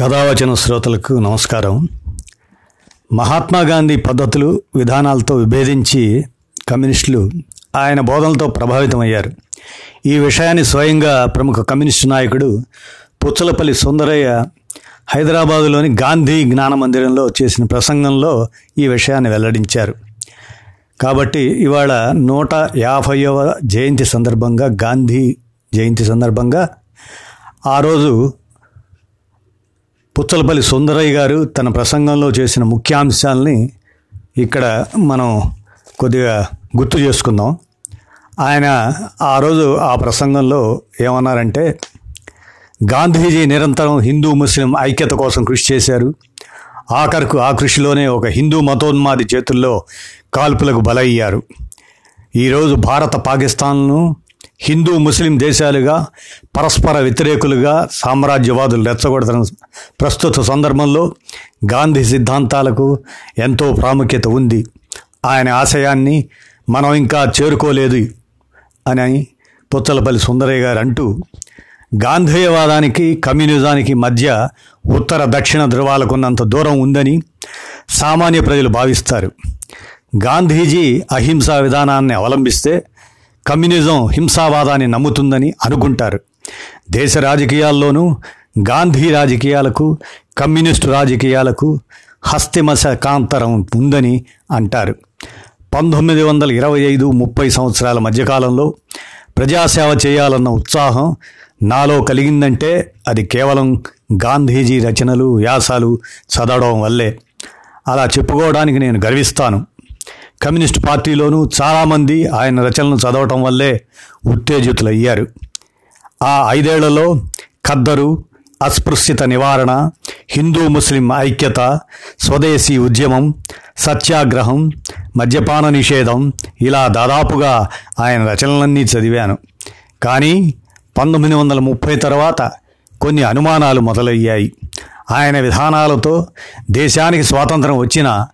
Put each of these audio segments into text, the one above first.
కథావచన శ్రోతలకు నమస్కారం. మహాత్మా గాంధీ పద్ధతులు విధానాలతో విభేదించి కమ్యూనిస్టులు ఆయన బోధనలతో ప్రభావితమయ్యారు. ఈ విషయాన్ని స్వయంగా ప్రముఖ కమ్యూనిస్టు నాయకుడు పుచ్చలపల్లి సుందరయ్య హైదరాబాదులోని గాంధీ జ్ఞాన మందిరంలో చేసిన ప్రసంగంలో ఈ విషయాన్ని వెల్లడించారు. కాబట్టి ఇవాళ నూట యాభైవ జయంతి సందర్భంగా గాంధీ జయంతి సందర్భంగా ఆ రోజు పుచ్చలపల్లి సుందరయ్య గారు తన ప్రసంగంలో చేసిన ముఖ్యాంశాలని ఇక్కడ మనం కొద్దిగా గుర్తు చేసుకుందాం. ఆయన ఆ రోజు ఆ ప్రసంగంలో ఏమన్నారంటే గాంధీజీ నిరంతరం హిందూ ముస్లిం ఐక్యత కోసం కృషి చేశారు. ఆఖరుకు ఆ కృషిలోనే ఒక హిందూ మతోన్మాది చేతుల్లో కాల్పులకు బలయ్యారు. ఈరోజు భారత పాకిస్తాన్ను హిందూ ముస్లిం దేశాలుగా పరస్పర వ్యతిరేకులుగా సామ్రాజ్యవాదులు రెచ్చగొడుతున్న ప్రస్తుత సందర్భంలో గాంధీ సిద్ధాంతాలకు ఎంతో ప్రాముఖ్యత ఉంది. ఆయన ఆశయాన్ని మనం ఇంకా చేరుకోలేదు అని పుచ్చలపల్లి సుందరయ్య గారు అంటూ గాంధేయవాదానికి కమ్యూనిజానికి మధ్య ఉత్తర దక్షిణ ధృవాలకున్నంత దూరం ఉందని సామాన్య ప్రజలు భావిస్తారు. గాంధీజీ అహింసా విధానాన్ని అవలంబిస్తే కమ్యూనిజం హింసావాదాన్ని నమ్ముతుందని అనుకుంటారు. దేశ రాజకీయాల్లోనూ గాంధీ రాజకీయాలకు కమ్యూనిస్టు రాజకీయాలకు హస్తిమశ కాంతరం ఉందని అంటారు. పంతొమ్మిది వందల ఇరవై ఐదు ముప్పై సంవత్సరాల మధ్యకాలంలో ప్రజాసేవ చేయాలన్న ఉత్సాహం నాలో కలిగిందంటే అది కేవలం గాంధీజీ రచనలు వ్యాసాలు చదవడం వల్లే. అలా చెప్పుకోవడానికి నేను గర్విస్తాను. కమ్యూనిస్ట్ పార్టీలోనూ చాలామంది ఆయన రచనలను చదవటం వల్లే ఉత్తేజితులయ్యారు. ఆ ఐదేళ్ళలో ఖద్దరు అస్పృశ్యత నివారణ హిందూ ముస్లిం ఐక్యత స్వదేశీ ఉద్యమం సత్యాగ్రహం మద్యపాన నిషేధం ఇలా దాదాపుగా ఆయన రచనలన్నీ చదివాను. కానీ పంతొమ్మిది వందల ముప్పై తర్వాత కొన్ని అనుమానాలు మొదలయ్యాయి. ఆయన విధానాలతో దేశానికి స్వాతంత్రం వచ్చిన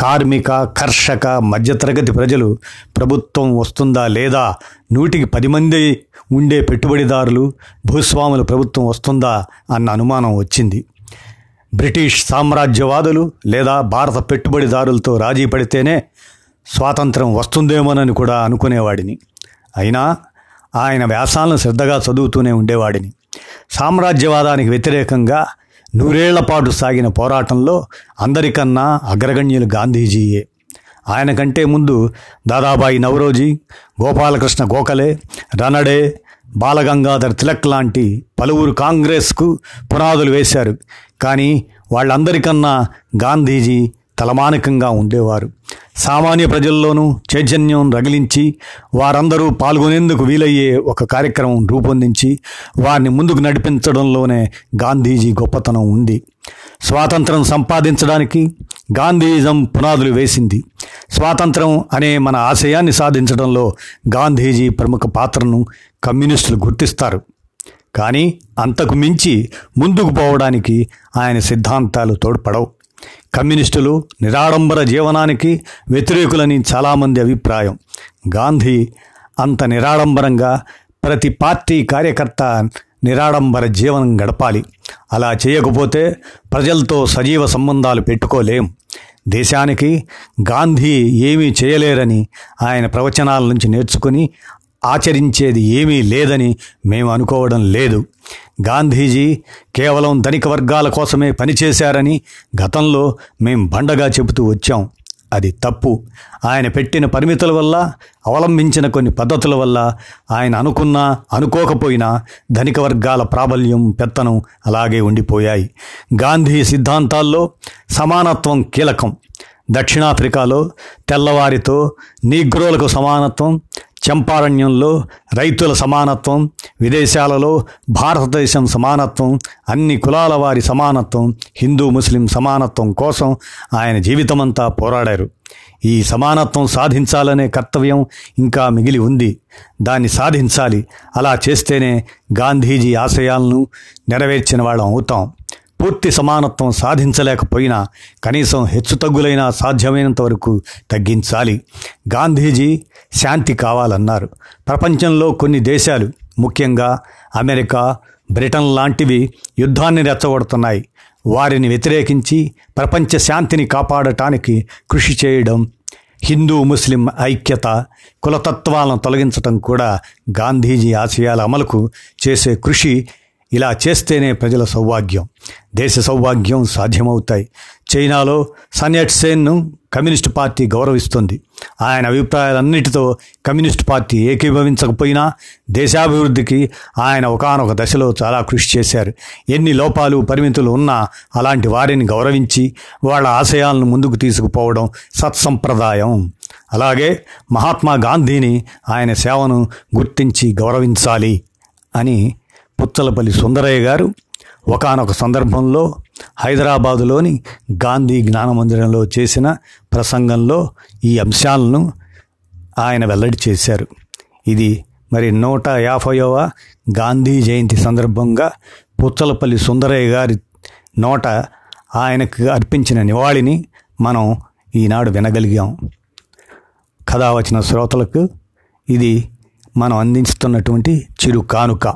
కార్మిక కర్షక మధ్యతరగతి ప్రజలు ప్రభుత్వం వస్తుందా లేదా? నూటికి పది మంది ఉండే పెట్టుబడిదారులు భూస్వాముల ప్రభుత్వం వస్తుందా అన్న అనుమానం వచ్చింది. బ్రిటిష్ సామ్రాజ్యవాదులు లేదా భారత పెట్టుబడిదారులతో రాజీ పడితేనే స్వాతంత్రం వస్తుందేమోనని కూడా అనుకునేవాడిని. అయినా ఆయన వ్యాసాలను శ్రద్ధగా చదువుతూనే ఉండేవాడిని. సామ్రాజ్యవాదానికి వ్యతిరేకంగా నూరేళ్ళ పాటు సాగిన పోరాటంలో అందరికన్నా అగ్రగణ్యులు గాంధీజీయే. ఆయన కంటే ముందు దాదాబాయి నవరోజీ గోపాలకృష్ణ గోఖలే రనడే బాలగంగాధర్ తిలక్ లాంటి పలువురు కాంగ్రెస్కు పునాదులు వేశారు. కానీ వాళ్ళందరికన్నా గాంధీజీ తలమానికంగా ఉండేవారు. సామాన్య ప్రజల్లోనూ చైతన్యం రగిలించి వారందరూ పాల్గొనేందుకు వీలయ్యే ఒక కార్యక్రమం రూపొందించి వారిని ముందుకు నడిపించడంలోనే గాంధీజీ గొప్పతనం ఉంది. స్వాతంత్రం సంపాదించడానికి గాంధీజం పునాదులు వేసింది. స్వాతంత్రం అనే మన ఆశయాన్ని సాధించడంలో గాంధీజీ ప్రముఖ పాత్రను కమ్యూనిస్టులు గుర్తిస్తారు. కానీ అంతకు మించి ముందుకు పోవడానికి ఆయన సిద్ధాంతాలు తోడ్పడవు. కమ్యూనిస్టులు నిరాడంబర జీవనానికి వ్యతిరేకులని చాలామంది అభిప్రాయం. గాంధీ అంత నిరాడంబరంగా ప్రతి పార్టీ కార్యకర్త నిరాడంబర జీవనం గడపాలి. అలా చేయకపోతే ప్రజలతో సజీవ సంబంధాలు పెట్టుకోలేం. దేశానికి గాంధీ ఏమీ చేయలేరని ఆయన ప్రవచనాల నుంచి నేర్చుకుని ఆచరించేది ఏమీ లేదని మేము అనుకోవడం లేదు. గాంధీజీ కేవలం ధనిక వర్గాల కోసమే పనిచేశారని గతంలో మేం బండగా చెబుతూ వచ్చాం. అది తప్పు. ఆయన పెట్టిన పరిమితుల వల్ల అవలంబించిన కొన్ని పద్ధతుల వల్ల ఆయన అనుకున్నా అనుకోకపోయినా ధనిక వర్గాల ప్రాబల్యం పెత్తనం అలాగే ఉండిపోయాయి. గాంధీ సిద్ధాంతాల్లో సమానత్వం కీలకం. దక్షిణాఫ్రికాలో తెల్లవారితో నీగ్రోలకు సమానత్వం చంపారణ్యంలో రైతుల సమానత్వం విదేశాలలో భారతదేశం సమానత్వం అన్ని కులాల వారి సమానత్వం హిందూ ముస్లిం సమానత్వం కోసం ఆయన జీవితమంతా పోరాడారు. ఈ సమానత్వం సాధించాలనే కర్తవ్యం ఇంకా మిగిలి ఉంది. దాన్ని సాధించాలి. అలా చేస్తేనే గాంధీజీ ఆశయాలను నెరవేర్చిన వాళ్ళం అవుతాం. పూర్తి సమానత్వం సాధించలేకపోయినా కనీసం హెచ్చుతగ్గులైనా సాధ్యమైనంత వరకు తగ్గించాలి. గాంధీజీ శాంతి కావాలన్నారు. ప్రపంచంలో కొన్ని దేశాలు ముఖ్యంగా అమెరికా బ్రిటన్ లాంటివి యుద్ధాన్ని రెచ్చగొడుతున్నాయి. వారిని వ్యతిరేకించి ప్రపంచ శాంతిని కాపాడటానికి కృషి చేయడం హిందూ ముస్లిం ఐక్యత కులతత్వాలను తొలగించటం కూడా గాంధీజీ ఆశయాల అమలుకు చేసే కృషి ఇలా చేస్తేనే ప్రజల సౌభాగ్యం. దేశ సౌభాగ్యం సాధ్యమవుతాయి. చైనాలో సన్యట్ సేన్ను కమ్యూనిస్ట్ పార్టీ గౌరవిస్తుంది. ఆయన అభిప్రాయాలన్నిటితో కమ్యూనిస్ట్ పార్టీ ఏకీభవించకపోయినా దేశాభివృద్ధికి ఆయన ఒకనొక దశలో చాలా కృషి చేశారు. ఎన్ని లోపాలు పరిమితులు ఉన్నా అలాంటి వారిని గౌరవించి వాళ్ళ ఆశయాలను ముందుకు తీసుకుపోవడం సత్సంప్రదాయం. అలాగే మహాత్మా గాంధీని ఆయన సేవను గుర్తించి గౌరవించాలి అని పుచ్చలపల్లి సుందరయ్య గారు ఒకనొక సందర్భంలో హైదరాబాదులోని గాంధీ జ్ఞానమందిరంలో చేసిన ప్రసంగంలో ఈ అంశాలను ఆయన వెల్లడి చేశారు. ఇది మరి నూట యాభైవ గాంధీ జయంతి సందర్భంగా పుచ్చలపల్లి సుందరయ్య గారి నోట ఆయనకు అర్పించిన నివాళిని మనం ఈనాడు వినగలిగాం. కథ వచ్చిన శ్రోతలకు ఇది మనం అందిస్తున్నటువంటి చిరు కానుక.